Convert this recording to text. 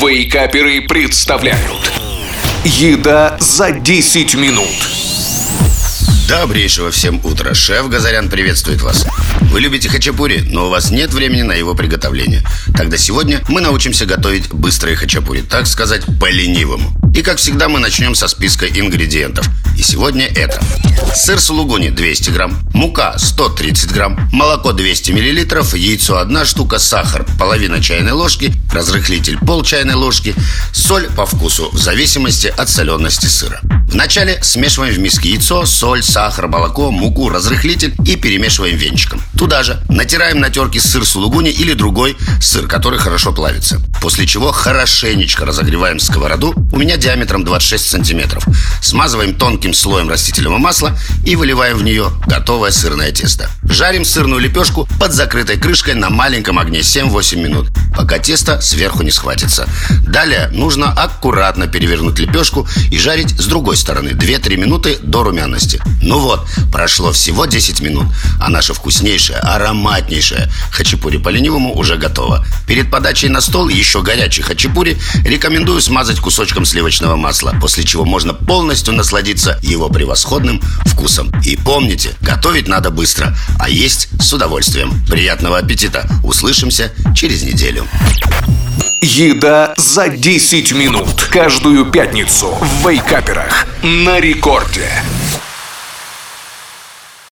Вейкаперы представляют Еда за 10 минут Добрейшего всем утра. Шеф Газарян приветствует вас. Вы любите хачапури, но у вас нет времени на его приготовление. Тогда сегодня мы научимся готовить быстрые хачапури, так сказать, по-ленивому. И как всегда мы начнем со списка ингредиентов. И сегодня это Сыр сулугуни 200 грамм. Мука 130 грамм. Молоко 200 миллилитров. Яйцо 1 штука. Сахар половина чайной ложки. Разрыхлитель пол чайной ложки. Соль по вкусу в зависимости от солености сыра Вначале смешиваем в миске яйцо, соль, сахар, молоко, муку, разрыхлитель и перемешиваем венчиком. Туда же натираем на терке сыр сулугуни или другой сыр, который хорошо плавится. После чего хорошенечко разогреваем сковороду, у меня диаметром 26 сантиметров. Смазываем тонким слоем растительного масла и выливаем в нее готовое сырное тесто. Жарим сырную лепешку под закрытой крышкой на маленьком огне 7-8 минут, пока тесто сверху не схватится. Далее нужно аккуратно перевернуть лепешку и жарить с другой стороны 2-3 минуты до румяности. Ну вот, прошло всего 10 минут, а наша вкуснейшая, ароматнейшая хачапури по-ленивому уже готова. Перед подачей на стол еще горячий хачапури рекомендую смазать кусочком сливочного масла, после чего можно полностью насладиться его превосходным вкусом. И помните, готовить надо быстро, а есть с удовольствием. Приятного аппетита! Услышимся через неделю. Еда за 10 минут. Каждую пятницу в Вейкаперах. На рекорде.